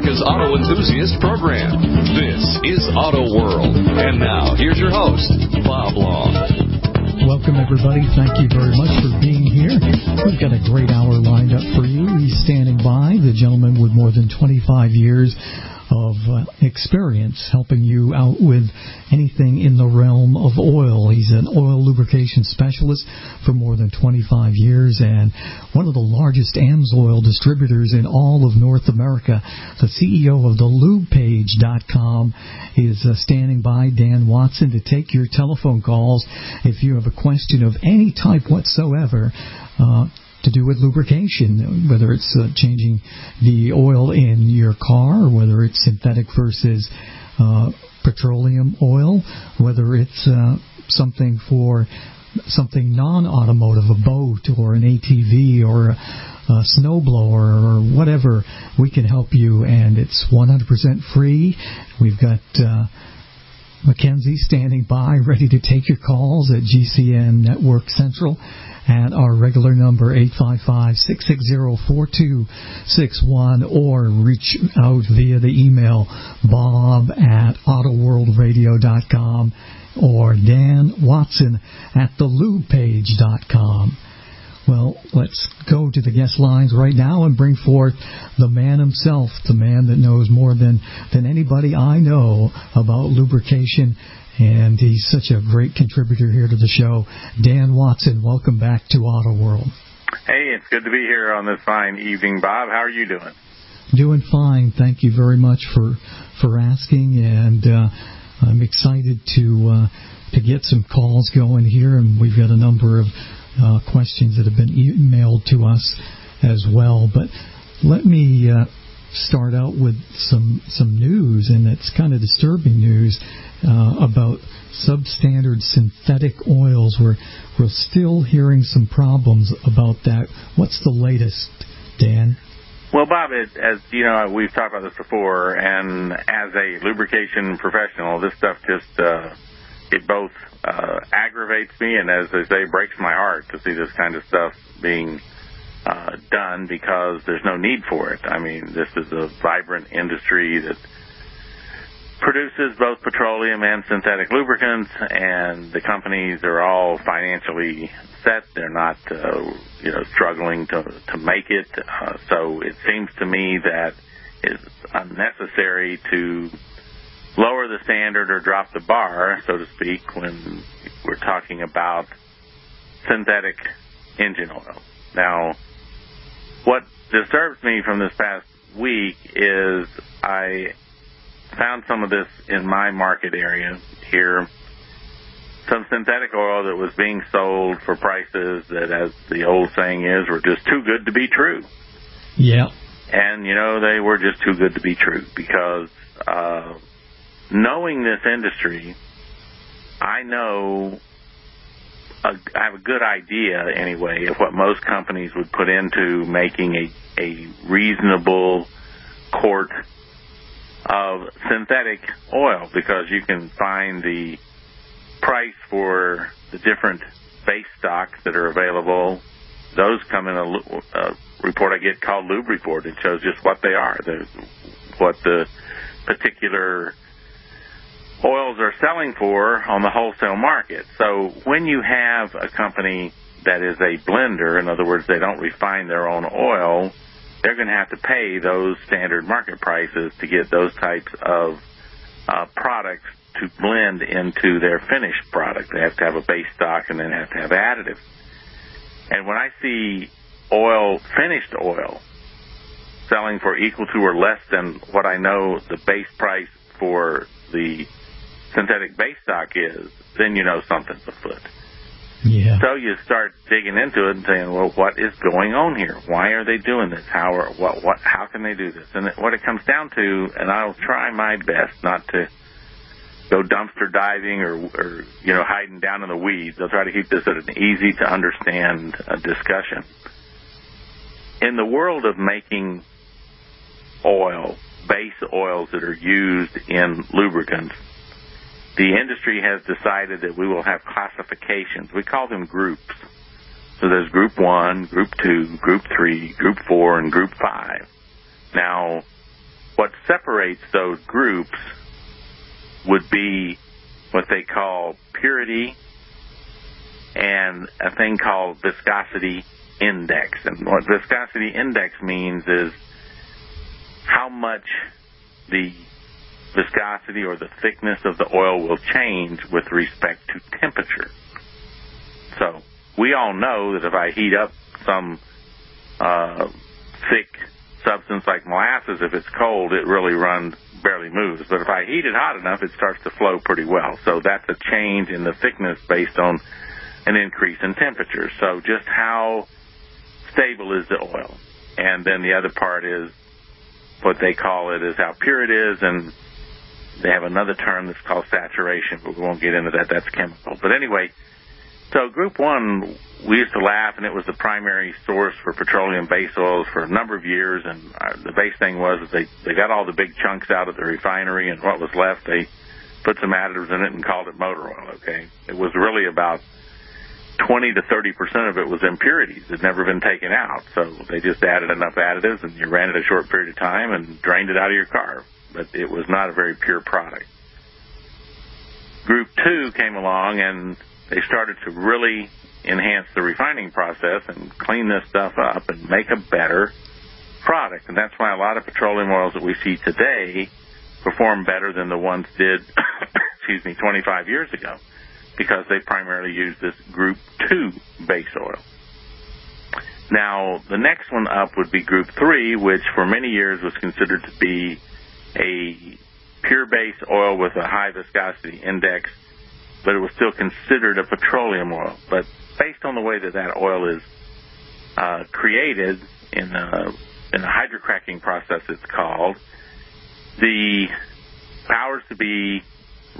America's Auto Enthusiast program. This is Auto World. And now, here's your host, Bob Long. Welcome, everybody. Thank you very much for being here. We've got a great hour lined up for you. He's standing by, the gentleman with more than 25 years experience helping you out with anything in the realm of oil. He's an oil lubrication specialist for more than 25 years and one of the largest AMSOIL distributors in all of North America. The CEO of the LubePage.com is uh, standing by, Dan Watson, to take your telephone calls if you have a question of any type whatsoever. Uh, to do with lubrication, whether it's uh, changing the oil in your car, or whether it's synthetic versus uh, petroleum oil, whether it's uh, something for something non-automotive, a boat or an ATV or a, a snowblower or whatever, we can help you, and it's 100% free. We've got. Mackenzie standing by, ready to take your calls at GCN Network Central at our regular number 855-660-4261 or reach out via the email bob at autoworldradio.com or Dan Watson at thelubepage.com. Well, let's go to the guest lines right now and bring forth the man himself, the man that knows more than, than anybody I know about lubrication and he's such a great contributor here to the show. Dan Watson, welcome back to Auto World. Hey, it's good to be here on this fine evening, Bob. How are you doing? Doing fine. Thank you very much for for asking, and uh, I'm excited to uh, to get some calls going here, and we've got a number of uh, questions that have been emailed to us as well. But let me uh, start out with some some news, and it's kind of disturbing news uh, about substandard synthetic oils. We're we're still hearing some problems about that. What's the latest, Dan? Well, Bob, it, as you know, we've talked about this before, and as a lubrication professional, this stuff just uh, it both uh, aggravates me and, as they say, breaks my heart to see this kind of stuff being uh, done because there's no need for it. I mean, this is a vibrant industry that produces both petroleum and synthetic lubricants, and the companies are all financially set. They're not, uh, you know, struggling to to make it. Uh, so it seems to me that it's unnecessary to lower the standard or drop the bar, so to speak, when we're talking about synthetic engine oil. Now, what disturbs me from this past week is I found some of this in my market area here. Some synthetic oil that was being sold for prices that, as the old saying is, were just too good to be true. Yeah. And, you know, they were just too good to be true because uh, knowing this industry, I know a, I have a good idea anyway of what most companies would put into making a, a reasonable quart of synthetic oil because you can find the price for the different base stocks that are available. Those come in a, a report I get called Lube Report. It shows just what they are, the, what the particular oils are selling for on the wholesale market. So when you have a company that is a blender, in other words, they don't refine their own oil, they're going to have to pay those standard market prices to get those types of uh, products to blend into their finished product. They have to have a base stock and then have to have additives. And when I see oil, finished oil, selling for equal to or less than what I know the base price for the synthetic base stock is, then you know something's afoot. Yeah. So you start digging into it and saying, well, what is going on here? Why are they doing this? How are, what, what, how can they do this? And what it comes down to, and I'll try my best not to go dumpster diving or, or, you know, hiding down in the weeds. I'll try to keep this at an easy to understand uh, discussion. In the world of making oil, base oils that are used in lubricants, the industry has decided that we will have classifications. We call them groups. So there's group one, group two, group three, group four, and group five. Now, what separates those groups would be what they call purity and a thing called viscosity index. And what viscosity index means is how much the viscosity or the thickness of the oil will change with respect to temperature. So we all know that if I heat up some uh, thick substance like molasses, if it's cold, it really runs barely moves. But if I heat it hot enough, it starts to flow pretty well. So that's a change in the thickness based on an increase in temperature. So just how stable is the oil? And then the other part is what they call it is how pure it is, and they have another term that's called saturation, but we won't get into that. That's chemical. But anyway, so Group 1, we used to laugh, and it was the primary source for petroleum base oils for a number of years. And uh, the base thing was that they, they got all the big chunks out of the refinery, and what was left, they put some additives in it and called it motor oil, okay? It was really about 20 to 30 percent of it was impurities. It had never been taken out, so they just added enough additives, and you ran it a short period of time and drained it out of your car. But it was not a very pure product. Group two came along, and they started to really enhance the refining process and clean this stuff up and make a better product. And that's why a lot of petroleum oils that we see today perform better than the ones did, excuse me, 25 years ago because they primarily use this Group 2 base oil. Now, the next one up would be Group 3, which for many years was considered to be a pure base oil with a high viscosity index, but it was still considered a petroleum oil. But based on the way that that oil is uh, created in a, in a hydrocracking process, it's called, the powers to be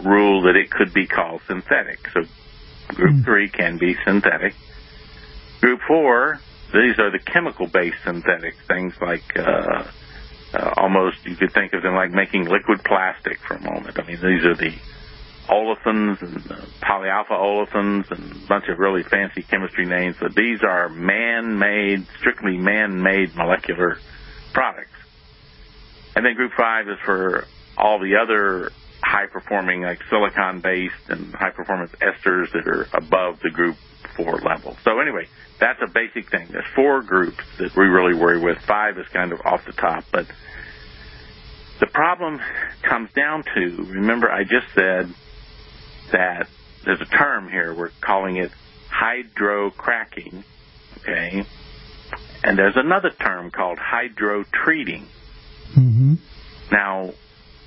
rule that it could be called synthetic. So group mm. three can be synthetic. Group four, these are the chemical-based synthetic things like uh, uh, almost you could think of them like making liquid plastic for a moment. I mean, these are the olefins and uh, polyalpha olefins and a bunch of really fancy chemistry names, but these are man-made, strictly man-made molecular products. And then group five is for all the other high performing like silicon based and high performance esters that are above the group four level. So anyway, that's a basic thing. There's four groups that we really worry with. Five is kind of off the top, but the problem comes down to, remember I just said that there's a term here, we're calling it hydrocracking, okay? And there's another term called hydrotreating. Mm-hmm. Now,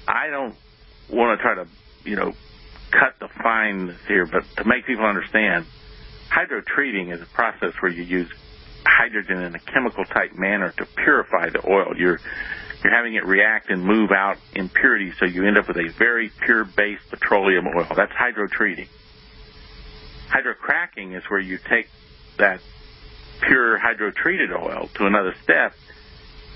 I don't want to try to, you know, cut the fine here, but to make people understand, hydrotreating is a process where you use hydrogen in a chemical type manner to purify the oil. You're you're having it react and move out impurities, so you end up with a very pure base petroleum oil. That's hydrotreating. Hydrocracking is where you take that pure hydrotreated oil to another step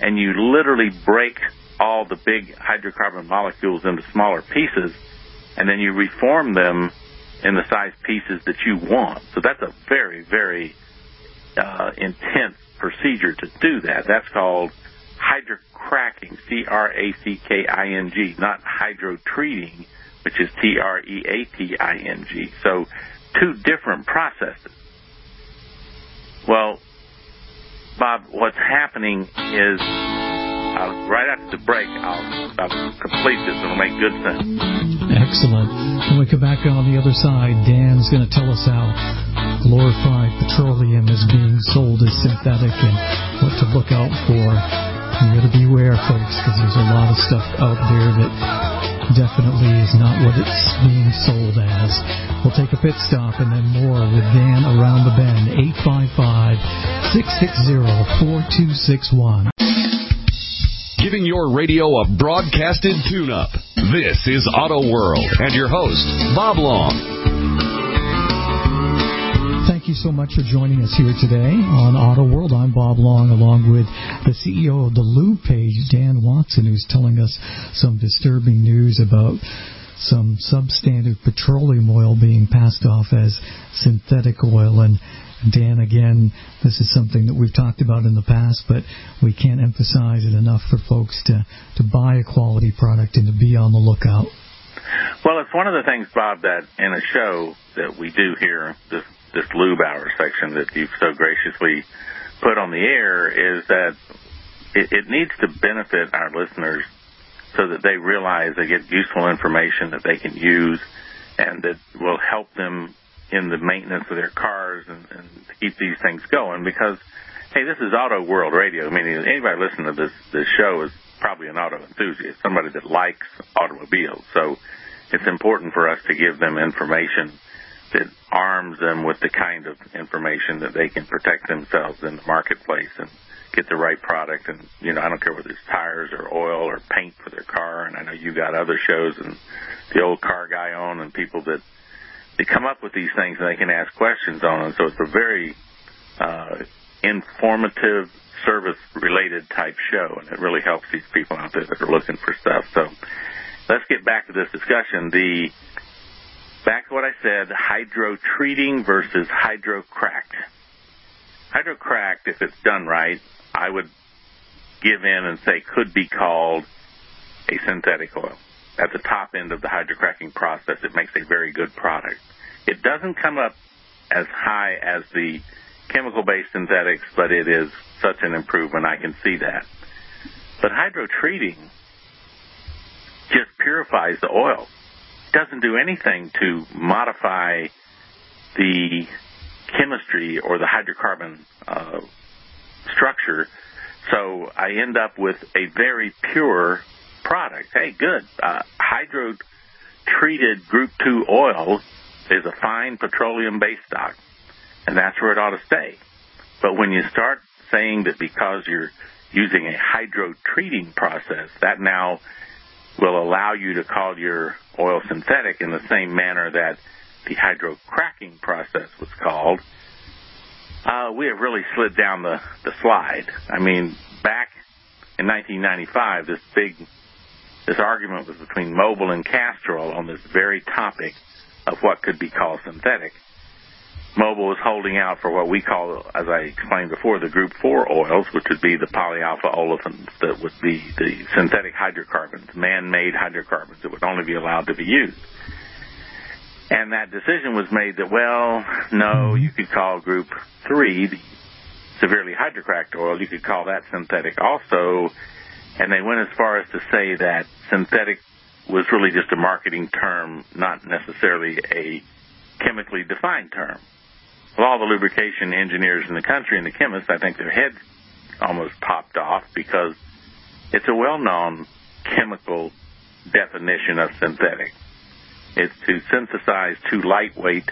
and you literally break all the big hydrocarbon molecules into smaller pieces, and then you reform them in the size pieces that you want. So that's a very, very uh, intense procedure to do that. That's called hydrocracking, C-R-A-C-K-I-N-G, not hydrotreating, which is T-R-E-A-T-I-N-G. So two different processes. Well, Bob, what's happening is right after the break, I'll, I'll complete this. And it'll make good sense. Excellent. When we come back on the other side, Dan's going to tell us how glorified petroleum is being sold as synthetic and what to look out for. You got to beware, folks, because there's a lot of stuff out there that definitely is not what it's being sold as. We'll take a pit stop and then more with Dan around the bend. 855 660 4261 giving your radio a broadcasted tune up. This is Auto World and your host, Bob Long. Thank you so much for joining us here today on Auto World. I'm Bob Long, along with the CEO of the Lube page, Dan Watson, who's telling us some disturbing news about some substandard petroleum oil being passed off as synthetic oil. And Dan, again, this is something that we've talked about in the past, but we can't emphasize it enough for folks to, to buy a quality product and to be on the lookout. Well, it's one of the things, Bob, that in a show that we do here, this this lube hour section that you've so graciously put on the air, is that it, it needs to benefit our listeners so that they realize they get useful information that they can use and that will help them in the maintenance of their cars and, and keep these things going because hey this is auto world radio i mean anybody listening to this this show is probably an auto enthusiast somebody that likes automobiles so it's important for us to give them information that arms them with the kind of information that they can protect themselves in the marketplace and get the right product. And you know, I don't care whether it's tires or oil or paint for their car. And I know you got other shows and the old car guy on and people that they come up with these things and they can ask questions on them. So it's a very uh, informative, service related type show, and it really helps these people out there that are looking for stuff. So let's get back to this discussion. The back to what I said: hydro treating versus hydro cracked. Hydro cracked, if it's done right, I would give in and say could be called a synthetic oil. At the top end of the hydrocracking process, it makes a very good product. It doesn't come up as high as the chemical-based synthetics, but it is such an improvement. I can see that. But hydrotreating just purifies the oil. It doesn't do anything to modify the chemistry or the hydrocarbon uh, structure. So I end up with a very pure product. Hey, good. Uh, hydro treated Group 2 oil is a fine petroleum base stock, and that's where it ought to stay. But when you start saying that because you're using a hydro treating process, that now will allow you to call your oil synthetic in the same manner that the hydro cracking process was called, uh, we have really slid down the, the slide. I mean, back in 1995, this big, this argument was between Mobil and Castrol on this very topic of what could be called synthetic. Mobil was holding out for what we call, as I explained before, the Group 4 oils, which would be the polyalpha olefins that would be the synthetic hydrocarbons, man-made hydrocarbons that would only be allowed to be used. And that decision was made that, well, no, mm-hmm. you could call group three, the severely hydrocracked oil, you could call that synthetic also. And they went as far as to say that synthetic was really just a marketing term, not necessarily a chemically defined term. Well, all the lubrication engineers in the country and the chemists, I think their heads almost popped off because it's a well-known chemical definition of synthetic It's to synthesize two lightweight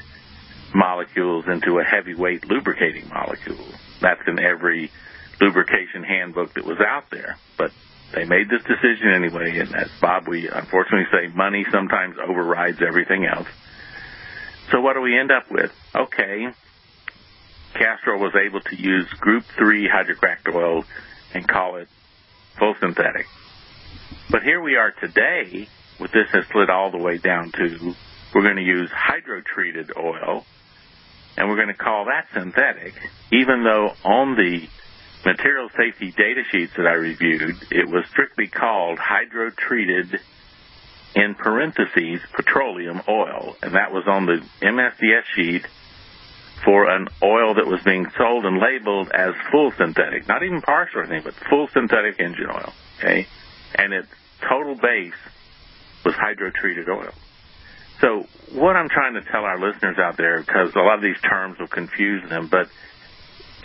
molecules into a heavyweight lubricating molecule. That's in every lubrication handbook that was out there. But they made this decision anyway, and as Bob, we unfortunately say money sometimes overrides everything else. So what do we end up with? Okay, Castrol was able to use Group 3 hydrocracked oil and call it full synthetic. But here we are today with this has slid all the way down to we're going to use hydrotreated oil and we're going to call that synthetic, even though on the material safety data sheets that I reviewed, it was strictly called hydrotreated in parentheses petroleum oil, and that was on the MSDS sheet for an oil that was being sold and labeled as full synthetic, not even partial or anything, but full synthetic engine oil. Okay, and its total base was hydrotreated oil. So what I'm trying to tell our listeners out there, because a lot of these terms will confuse them, but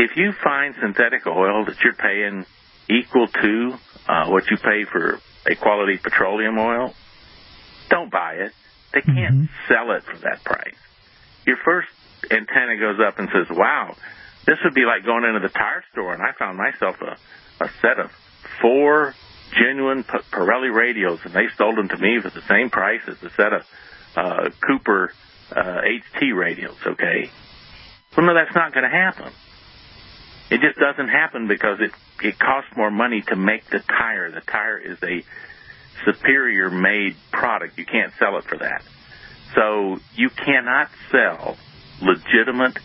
if you find synthetic oil that you're paying equal to uh, what you pay for a quality petroleum oil, don't buy it. They can't mm-hmm. sell it for that price. Your first antenna goes up and says, wow, this would be like going into the tire store and I found myself a, a set of four genuine Pirelli radials, and they sold them to me for the same price as a set of uh, Cooper uh, HT radials. Okay, well, no, that's not going to happen. It just doesn't happen because it it costs more money to make the tire. The tire is a superior made product. You can't sell it for that. So you cannot sell legitimate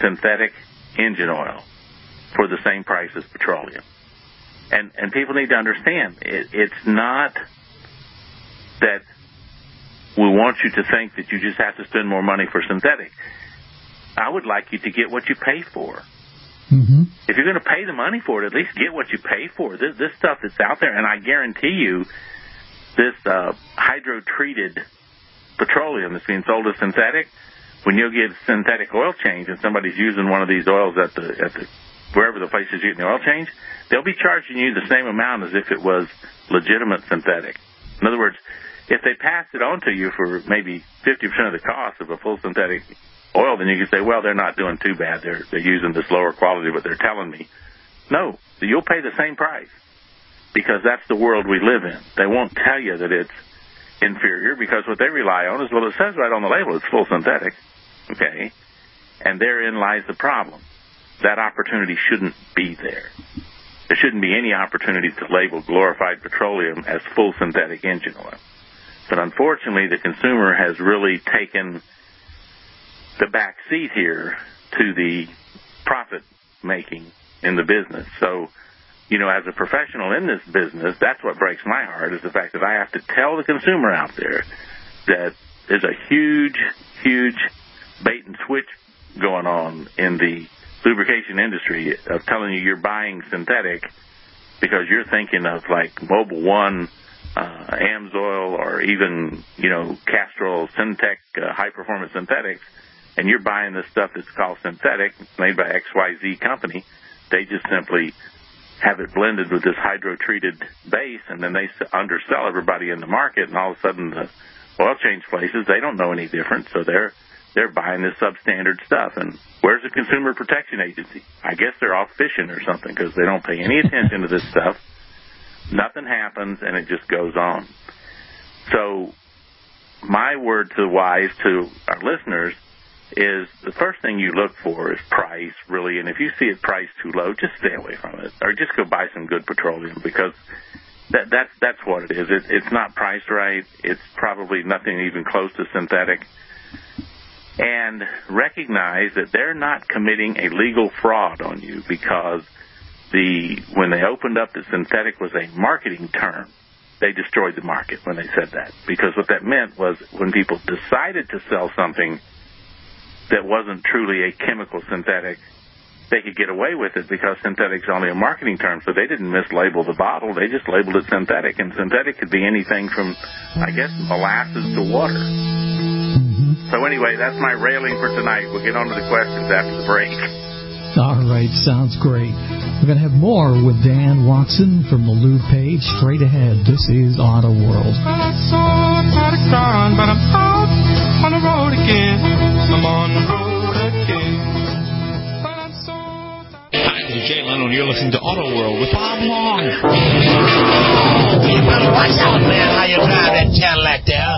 synthetic engine oil for the same price as petroleum. And and people need to understand it, it's not that we want you to think that you just have to spend more money for synthetic. I would like you to get what you pay for. Mm-hmm. If you're going to pay the money for it, at least get what you pay for. This, this stuff that's out there, and I guarantee you, this uh, hydro treated petroleum that's being sold as synthetic, when you'll get synthetic oil change and somebody's using one of these oils at the at the wherever the place is getting the oil change, they'll be charging you the same amount as if it was legitimate synthetic. In other words, if they pass it on to you for maybe 50% of the cost of a full synthetic oil, then you can say, well, they're not doing too bad. They're, they're using this lower quality, but they're telling me. No, you'll pay the same price because that's the world we live in. They won't tell you that it's inferior because what they rely on is, well, it says right on the label it's full synthetic. Okay. And therein lies the problem. That opportunity shouldn't be there. There shouldn't be any opportunity to label glorified petroleum as full synthetic engine oil. But unfortunately, the consumer has really taken the back seat here to the profit making in the business. So, you know, as a professional in this business, that's what breaks my heart is the fact that I have to tell the consumer out there that there's a huge, huge bait and switch going on in the lubrication industry of telling you you're buying synthetic because you're thinking of like Mobil One uh, Amsoil or even, you know, Castrol Syntec uh, high performance synthetics, and you're buying this stuff that's called synthetic, made by XYZ company, they just simply have it blended with this hydro treated base, and then they undersell everybody in the market, and all of a sudden the oil change places they don't know any different, so they're they're buying this substandard stuff. And where's the Consumer Protection Agency? I guess they're off fishing or something because they don't pay any attention to this stuff nothing happens and it just goes on. So my word to the wise to our listeners is the first thing you look for is price really. And if you see it priced too low just stay away from it. Or just go buy some good petroleum because that that's that's what it is. It, it's not priced right. It's probably nothing even close to synthetic. And recognize that they're not committing a legal fraud on you because the when they opened up that synthetic was a marketing term, they destroyed the market when they said that. Because what that meant was when people decided to sell something that wasn't truly a chemical synthetic, they could get away with it because synthetic's only a marketing term. So they didn't mislabel the bottle; they just labeled it synthetic, and synthetic could be anything from, I guess, molasses to water. Mm-hmm. So anyway, that's my railing for tonight. We'll get on to the questions after the break. All right, sounds great. We're going to have more with Dan Watson from the Lube page straight ahead. This is Auto World. Well, I saw a gone, but I'm out on the road again. I'm on the road again. So Hi, this is Jay Leno, and you're listening to Auto World with Bob Long. You better watch out, man, how you drive that Cadillac there.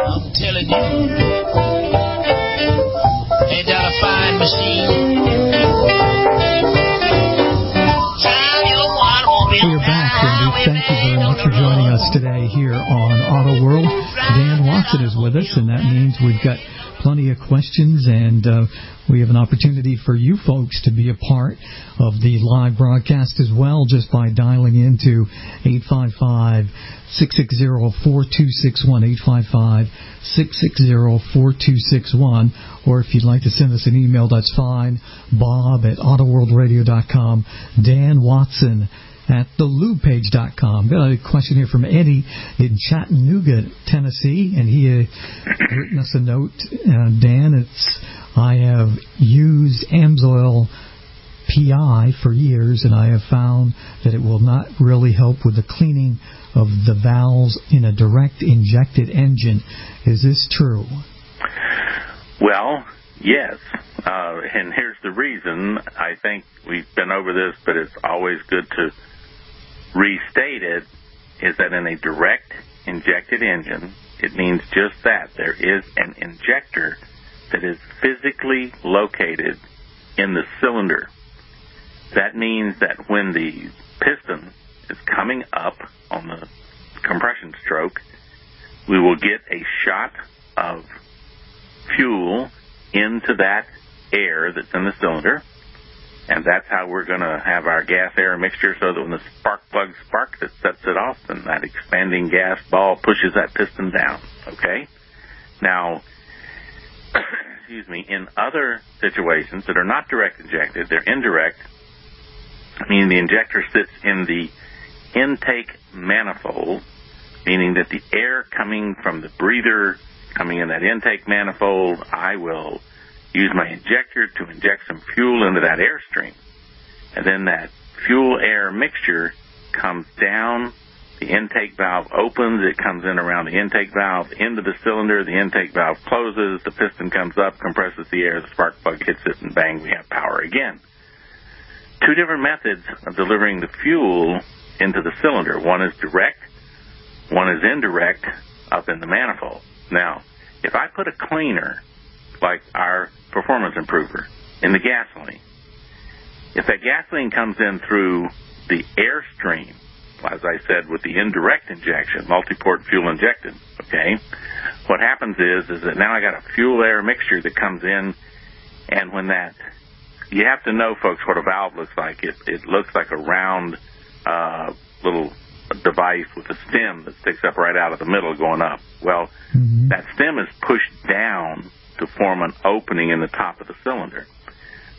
I'm telling you. Ain't that a fine machine? Child, you want won't be We're back, and we thank you very much for joining us today here on Auto World. Watson is with us, and that means we've got plenty of questions, and uh, we have an opportunity for you folks to be a part of the live broadcast as well, just by dialing into 855 660 4261, 855 660 4261, or if you'd like to send us an email, that's fine. Bob at AutoWorldRadio.com, Dan Watson at thelubepage.com. Got a question here from Eddie in Chattanooga, Tennessee, and he had written us a note. Uh, Dan, it's I have used Amsoil PI for years, and I have found that it will not really help with the cleaning of the valves in a direct injected engine. Is this true? Well, yes. Uh, and here's the reason. I think we've been over this, but it's always good to restate is that in a direct injected engine, it means just that. There is an injector that is physically located in the cylinder. That means that when the piston is coming up on the compression stroke, we will get a shot of fuel into that air that's in the cylinder. And that's how we're going to have our gas air mixture so that when the spark plug sparks, it sets it off and that expanding gas ball pushes that piston down. Okay? Now, excuse me, in other situations that are not direct injected, they're indirect, meaning the injector sits in the intake manifold, meaning that the air coming from the breather coming in that intake manifold, I will use my injector to inject some fuel into that airstream. And then that fuel air mixture comes down, the intake valve opens, it comes in around the intake valve into the cylinder, the intake valve closes, the piston comes up, compresses the air, the spark plug hits it, and bang, we have power again. Two different methods of delivering the fuel into the cylinder. One is direct, one is indirect up in the manifold. Now, if I put a cleaner, like our performance improver, in the gasoline, if that gasoline comes in through the airstream, as I said, with the indirect injection, multi-port fuel injected, okay, what happens is, is that now I got a fuel air mixture that comes in, and when that, you have to know, folks, what a valve looks like. It, it looks like a round, uh, little device with a stem that sticks up right out of the middle going up. Well, mm-hmm. that stem is pushed down to form an opening in the top of the cylinder.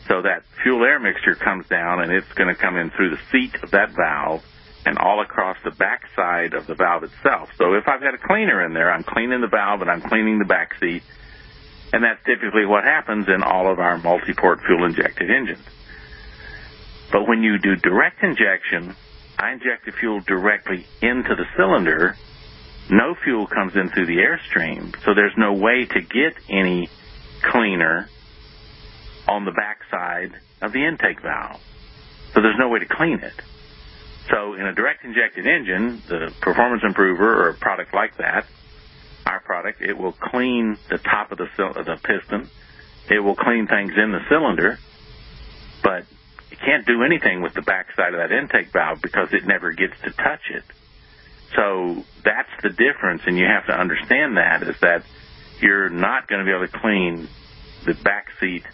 So that fuel air mixture comes down and it's going to come in through the seat of that valve and all across the back side of the valve itself. So if I've got a cleaner in there, I'm cleaning the valve and I'm cleaning the back seat. And that's typically what happens in all of our multi-port fuel injected engines. But when you do direct injection, I inject the fuel directly into the cylinder. No fuel comes in through the airstream, so there's no way to get any cleaner on the backside of the intake valve. So there's no way to clean it. So in a direct injected engine, the performance improver or a product like that, our product, it will clean the top of the, of the piston. It will clean things in the cylinder, but it can't do anything with the backside of that intake valve because it never gets to touch it. So that's the difference, and you have to understand that is that you're not going to be able to clean the back seat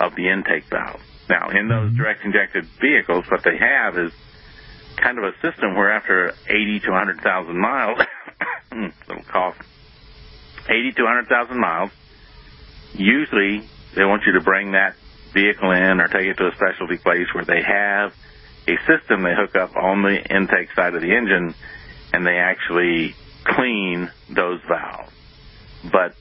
of the intake valve. Now, in those mm-hmm. direct injected vehicles, what they have is kind of a system where after 80 to 100,000 miles, little cough, 80 to 100,000 miles, usually they want you to bring that vehicle in or take it to a specialty place where they have a system they hook up on the intake side of the engine and they actually clean those valves. But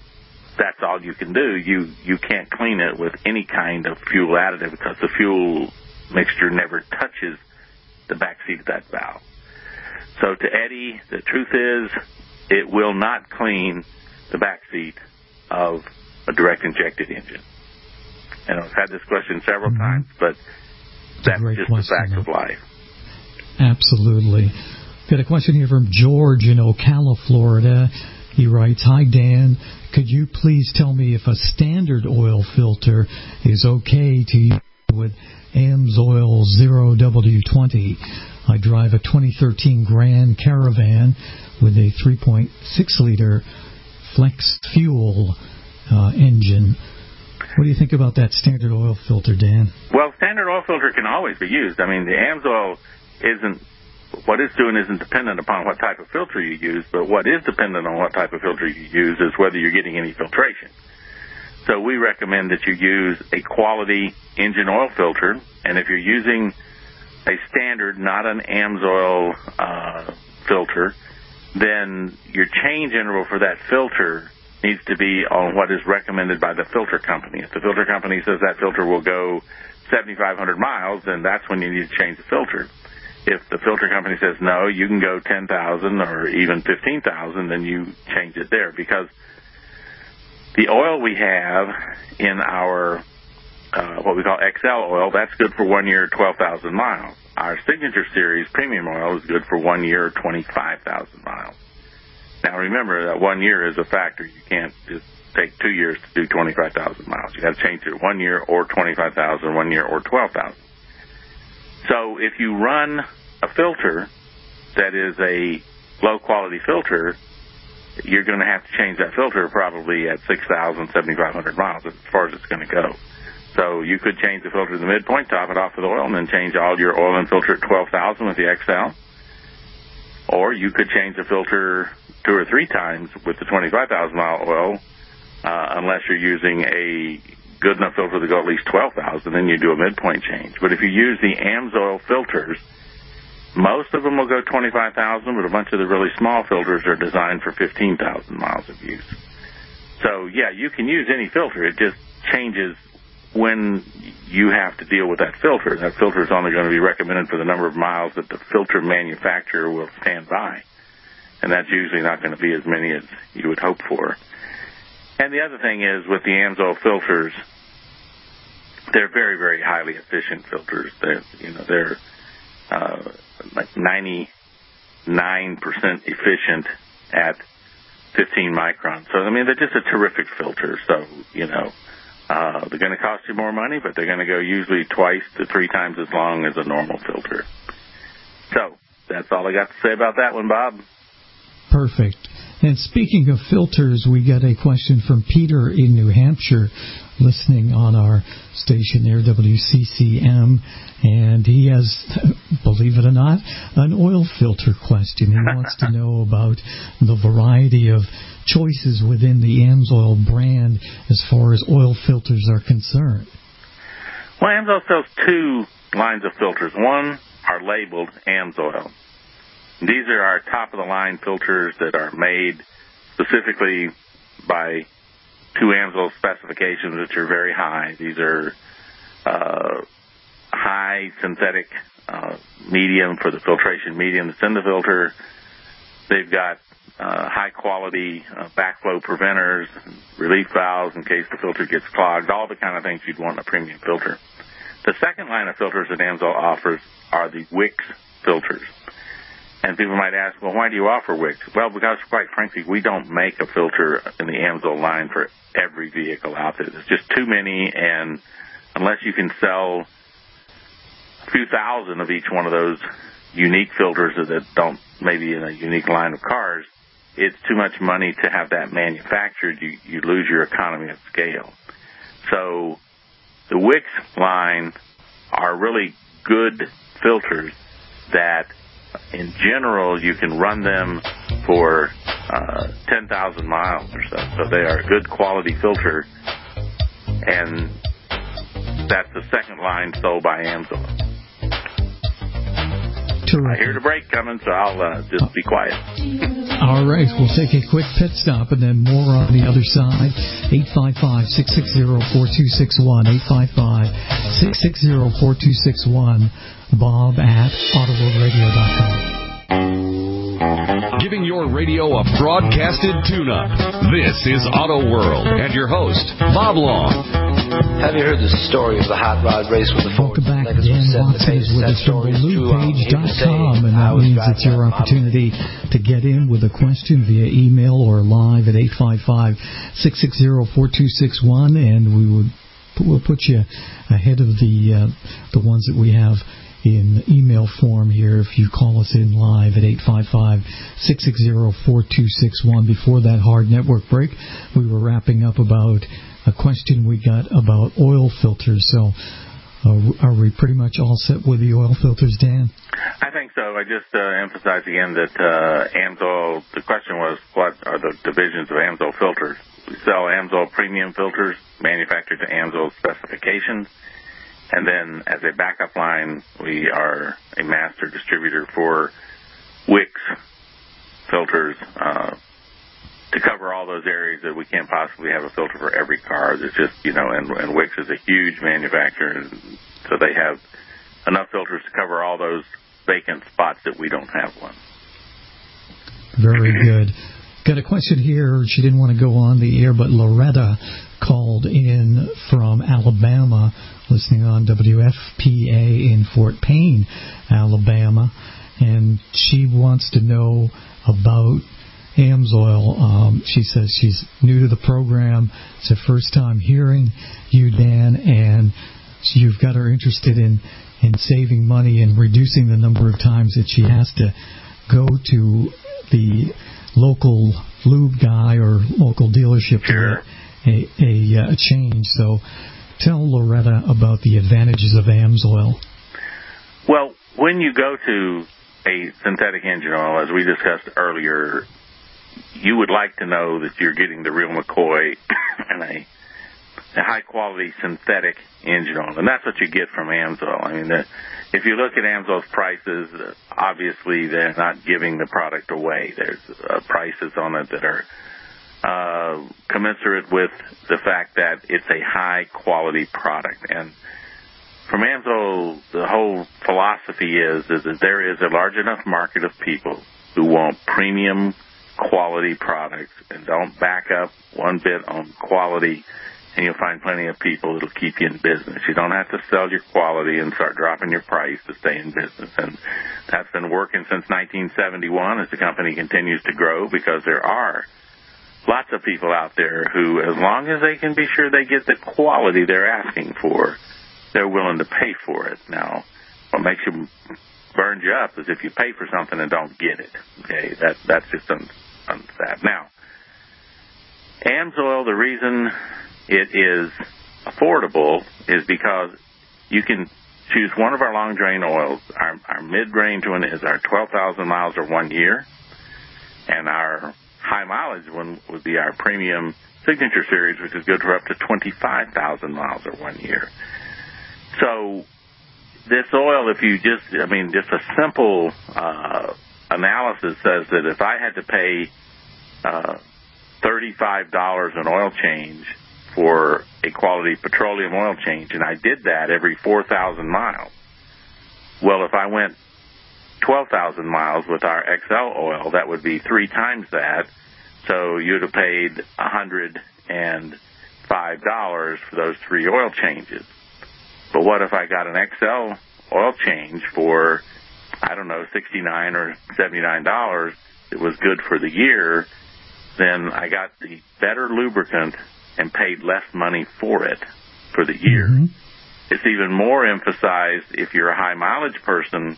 that's all you can do. You you can't clean it with any kind of fuel additive because the fuel mixture never touches the backseat of that valve. So to Eddie, the truth is, it will not clean the backseat of a direct injected engine. And I've had this question several mm-hmm. times, but that's just question, the fact of life. Absolutely. Got a question here from George in Ocala, Florida. He writes, Hi, Dan. Could you please tell me if a standard oil filter is okay to use with AMSOIL 0W20. I drive a 2013 Grand Caravan with a 3.6 liter flex fuel uh, engine. What do you think about that standard oil filter, Dan? Well, standard oil filter can always be used. I mean, the AMSOIL isn't what it's doing isn't dependent upon what type of filter you use, but what is dependent on what type of filter you use is whether you're getting any filtration. So we recommend that you use a quality engine oil filter, and if you're using a standard, not an AMSOIL uh, filter, then your change interval for that filter needs to be on what is recommended by the filter company. If the filter company says that filter will go 7,500 miles, then that's when you need to change the filter. If the filter company says no, you can go 10,000 or even 15,000, then you change it there because the oil we have in our uh, what we call XL oil, that's good for one year, 12,000 miles. Our Signature Series premium oil is good for one year, 25,000 miles. Now remember that one year is a factor. You can't just take two years to do 25,000 miles. You got to change it one year or 25,000, one year or 12,000. So if you run a filter that is a low quality filter, you're going to have to change that filter probably at 6,000, 7,500 miles as far as it's going to go. So you could change the filter to the midpoint, top it off with oil, and then change all your oil and filter at 12,000 with the XL. Or you could change the filter two or three times with the 25,000 mile oil, uh, unless you're using a good enough filter to go at least 12,000, then you do a midpoint change. But if you use the AMSOIL filters, most of them will go 25,000, but a bunch of the really small filters are designed for 15,000 miles of use. So yeah, you can use any filter. It just changes when you have to deal with that filter. That filter is only going to be recommended for the number of miles that the filter manufacturer will stand by. And that's usually not going to be as many as you would hope for. And the other thing is with the AMSOIL filters, they're very, very highly efficient filters. They're, you know, they're uh, like 99% efficient at 15 microns. So, I mean, they're just a terrific filter. So, you know, uh, they're going to cost you more money, but they're going to go usually twice to three times as long as a normal filter. So, that's all I got to say about that one, Bob. Perfect. And speaking of filters, we got a question from Peter in New Hampshire listening on our station there, WCCM, and he has, believe it or not, an oil filter question. He wants to know about the variety of choices within the AMSOIL brand as far as oil filters are concerned. Well, AMSOIL sells two lines of filters. One are labeled AMSOIL. These are our top of the line filters that are made specifically by two AMSOIL specifications, which are very high. These are uh, high synthetic uh, medium for the filtration medium that's in the filter. They've got uh, high quality uh, backflow preventers, relief valves in case the filter gets clogged, all the kind of things you'd want in a premium filter. The second line of filters that AMSOIL offers are the Wix filters. And people might ask, well, why do you offer Wix? Well, because quite frankly, we don't make a filter in the AMSOIL line for every vehicle out there. There's just too many, and unless you can sell a few thousand of each one of those unique filters that don't maybe in a unique line of cars, it's too much money to have that manufactured. You, you lose your economy of scale. So the Wix line are really good filters that in general, you can run them for uh, 10,000 miles or so. So they are a good quality filter, and that's the second line sold by AMSOIL. I hear the break coming, so I'll uh, just be quiet. All right, we'll take a quick pit stop and then more on the other side. 855 660 4261. 855 660 4261 bob at autoworldradio.com. Giving your radio a broadcasted tune-up. This is Auto World and your host, Bob Long. Have you heard the story of the hot rod race with the Ford? Welcome back. Legacy Dan set in the Watson page? is with us from story is true. I'm here to say LubePage.com, and that means it's your opportunity to get in with a question via email or live at 855-660-4261, and we would we'll put you ahead of the uh, the ones that we have in the email form here if you call us in live at 855-660-4261 before that hard network break we were wrapping up about a question we got about oil filters so uh, are we pretty much all set with the oil filters dan I think so. I just uh, emphasize again that uh, AMSOIL, the question was what are the divisions of AMSOIL filters? We sell AMSOIL premium filters manufactured to AMSOIL specifications. And then as a backup line, we are a master distributor for Wix filters uh, to cover all those areas that we can't possibly have a filter for every car. It's just, you know, and, and Wix is a huge manufacturer, so they have enough filters to cover all those vacant spots that we don't have one. Very good. Got a question here. She didn't want to go on the air, but Loretta called in from Alabama, listening on WFPA in Fort Payne, Alabama, and she wants to know about AMSOIL. Um, she says she's new to the program. It's her first time hearing you, Dan, and you've got her interested in in saving money and reducing the number of times that she has to go to the local lube guy or local dealership Sure. to a, a, uh, change. So tell Loretta about the advantages of AMSOIL. Well, when you go to a synthetic engine oil, as we discussed earlier, you would like to know that you're getting the real McCoy and a, a high quality synthetic engine oil, and that's what you get from AMSOIL. I mean, the, if you look at AMSOIL's prices, obviously they're not giving the product away. There's uh, prices on it that are uh, commensurate with the fact that it's a high quality product. And from AMSOIL, the whole philosophy is, is that there is a large enough market of people who want premium quality products and don't back up one bit on quality and you'll find plenty of people that'll keep you in business. You don't have to sell your quality and start dropping your price to stay in business. And that's been working since 1971 as the company continues to grow because there are lots of people out there who, as long as they can be sure they get the quality they're asking for, they're willing to pay for it. Now, what makes you burn you up is if you pay for something and don't get it. Okay, that that's just un, unsad. Now, AMSOIL, the reason it is affordable is because you can choose one of our long drain oils. Our, our mid range one is our 12,000 miles or one year, and our high mileage one would be our premium signature series, which is good for up to 25,000 miles or one year. So this oil, if you just, I mean, just a simple uh, analysis says that if I had to pay uh, $35 an oil change for a quality petroleum oil change, and I did that every 4,000 miles. Well, if I went 12,000 miles with our XL oil, that would be three times that. So you'd have paid $105 for those three oil changes. But what if I got an XL oil change for, I don't know, 69 or $79 that was good for the year, then I got the better lubricant and paid less money for it for the year. Mm-hmm. It's even more emphasized if you're a high mileage person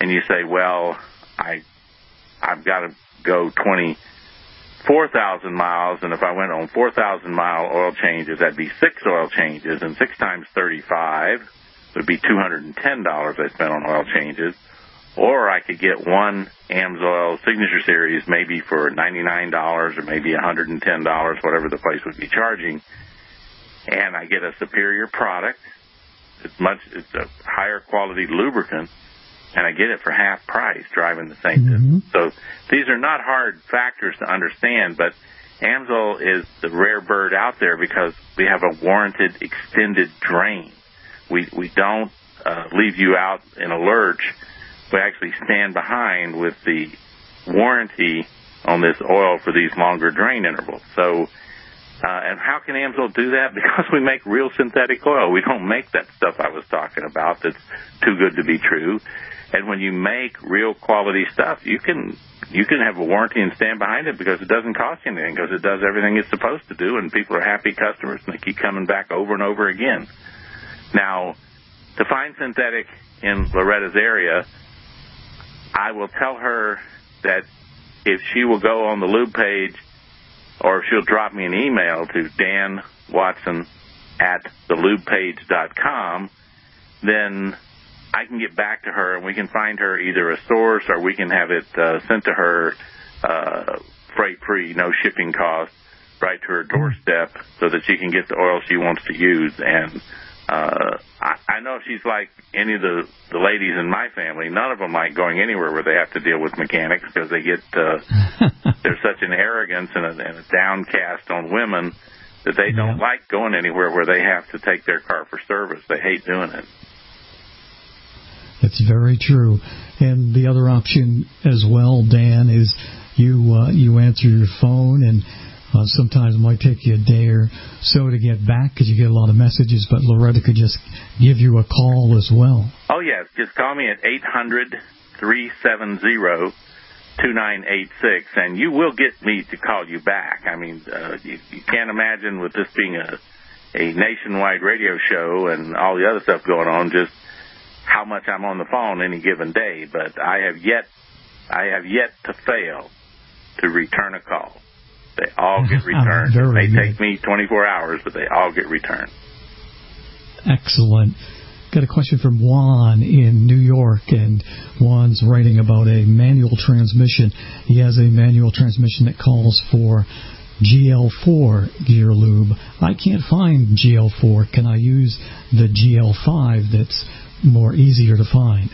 and you say, well, I, I've got to go 24,000 miles and if I went on 4,000 mile oil changes, that'd be six oil changes and six times 35 would be $210 I spent on oil changes. Or I could get one AMSOIL signature series maybe for $99 or maybe $110, whatever the place would be charging. And I get a superior product. It's much, it's a higher quality lubricant and I get it for half price driving the same Mhm. distance. So these are not hard factors to understand, but AMSOIL is the rare bird out there because we have a warranted extended drain. We, we don't uh, leave you out in a lurch we actually stand behind with the warranty on this oil for these longer drain intervals. So, uh, and how can AMSOIL do that? Because we make real synthetic oil. We don't make that stuff I was talking about that's too good to be true. And when you make real quality stuff, you can you can have a warranty and stand behind it because it doesn't cost you anything because it does everything it's supposed to do, and people are happy customers and they keep coming back over and over again. Now, to find synthetic in Loretta's area, I will tell her that if she will go on the lube page or if she'll drop me an email to Dan Watson at thelubepage.com, then I can get back to her and we can find her either a source or we can have it uh, sent to her uh, freight free, no shipping cost, right to her doorstep so that she can get the oil she wants to use. And uh, I, I know she's like any of the, the ladies in my family. None of them like going anywhere where they have to deal with mechanics because they get uh, there's such an arrogance and a, and a downcast on women that they don't Yeah. like going anywhere where they have to take their car for service. They hate doing it. That's very true. And the other option as well, Dan, is you uh, you answer your phone, and uh, sometimes it might take you a day or so to get back because you get a lot of messages. But Loretta could just give you a call as well. Oh yes, just call me at eight hundred three seven zero two nine eight six, and you will get me to call you back. I mean, uh, you, you can't imagine with this being a a nationwide radio show and all the other stuff going on, just how much I'm on the phone any given day. But I have yet, I have yet to fail to return a call. They all get returned. It may take me 24 hours, but they all get returned. Excellent. Got a question from Juan in New York, and Juan's writing about a manual transmission. He has a manual transmission that calls for GL4 gear lube. I can't find GL4. Can I use the GL5 that's more easier to find?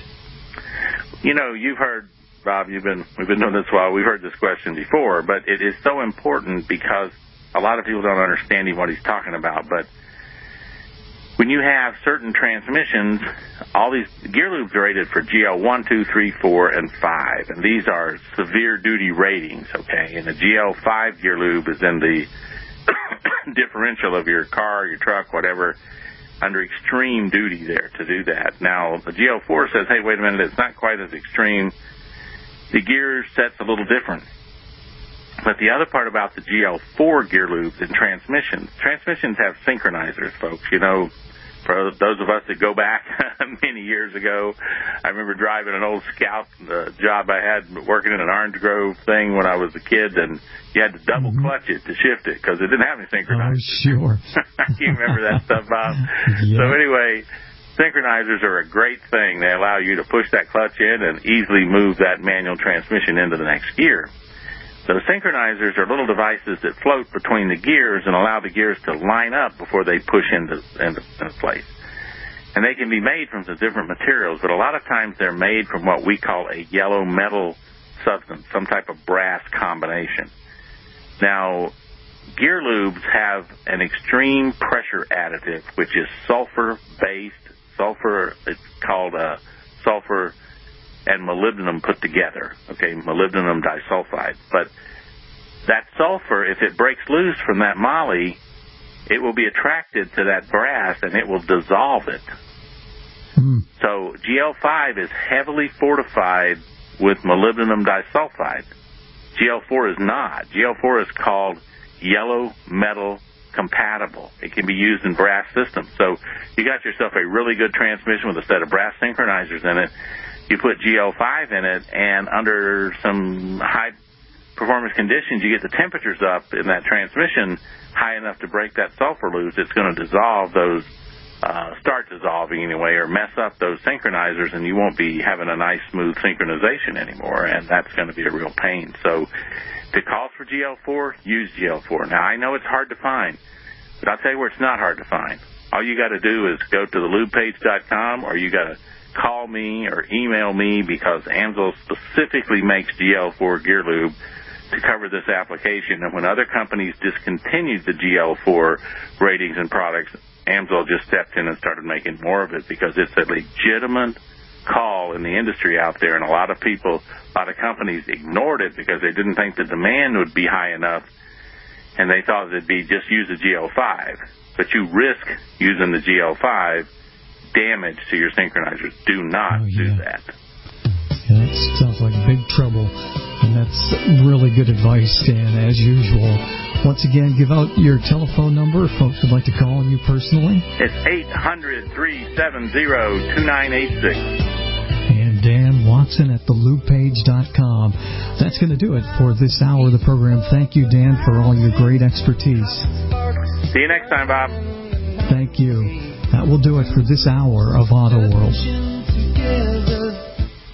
You know, you've heard Bob. You've been we've been doing this a while. We've heard this question before, but it is so important because a lot of people don't understand what he's talking about. But when you have certain transmissions, all these gear lubes are rated for GL one, two, three, four, and five, and these are severe duty ratings. Okay, and the GL five gear lube is in the differential of your car, your truck, whatever, under extreme duty there to do that. Now the GL4 says, hey, wait a minute, it's not quite as extreme. The gear set's a little different. But the other part about the GL4 gear lubes and transmissions, transmissions have synchronizers, folks. You know, for those of us that go back many years ago, I remember driving an old Scout the job I had working in an Orange Grove thing when I was a kid, and you had to double mm-hmm. clutch it to shift it because it didn't have any Oh, synchronizers. sure. you remember that stuff, Bob? Yeah. So anyway, synchronizers are a great thing. They allow you to push that clutch in and easily move that manual transmission into the next gear. So synchronizers are little devices that float between the gears and allow the gears to line up before they push into, into, into place. And they can be made from some different materials, but a lot of times they're made from what we call a yellow metal substance, some type of brass combination. Now, gear lubes have an extreme pressure additive, which is sulfur based. Sulfur, it's called uh, sulfur and molybdenum put together. Okay, molybdenum disulfide. But that sulfur, if it breaks loose from that moly, it will be attracted to that brass and it will dissolve it. Hmm. So GL5 is heavily fortified with molybdenum disulfide. GL4 is not. GL4 is called yellow metal compatible. It can be used in brass systems. So you got yourself a really good transmission with a set of brass synchronizers in it. You put GL5 in it, and under some high performance conditions, you get the temperatures up in that transmission high enough to break that sulfur loose. It's going to dissolve those, uh, start dissolving anyway, or mess up those synchronizers, and you won't be having a nice smooth synchronization anymore, and that's going to be a real pain. So if it calls for GL4, use GL4. Now I know it's hard to find, but I'll tell you where it's not hard to find. All you got to do is go to thelubepage.com, or you got to call me or email me because Amsoil specifically makes GL4 gear lube to cover this application. And when other companies discontinued the GL4 ratings and products, Amsoil just stepped in and started making more of it because it's a legitimate call in the industry out there. And a lot of people, a lot of companies ignored it because they didn't think the demand would be high enough and they thought it'd be just use the GL5. But you risk using the GL5 damage to your synchronizers. Do not Oh, do that. Yeah, that sounds like big trouble. And that's really good advice, Dan, as usual. Once again, give out your telephone number if folks would like to call on you personally. It's 800 370 2986. And Dan Watson at thelubepage.com. That's going to do it for this hour of the program. Thank you, Dan, for all your great expertise. See you next time, Bob. Thank you. That will do it for this hour of Auto World.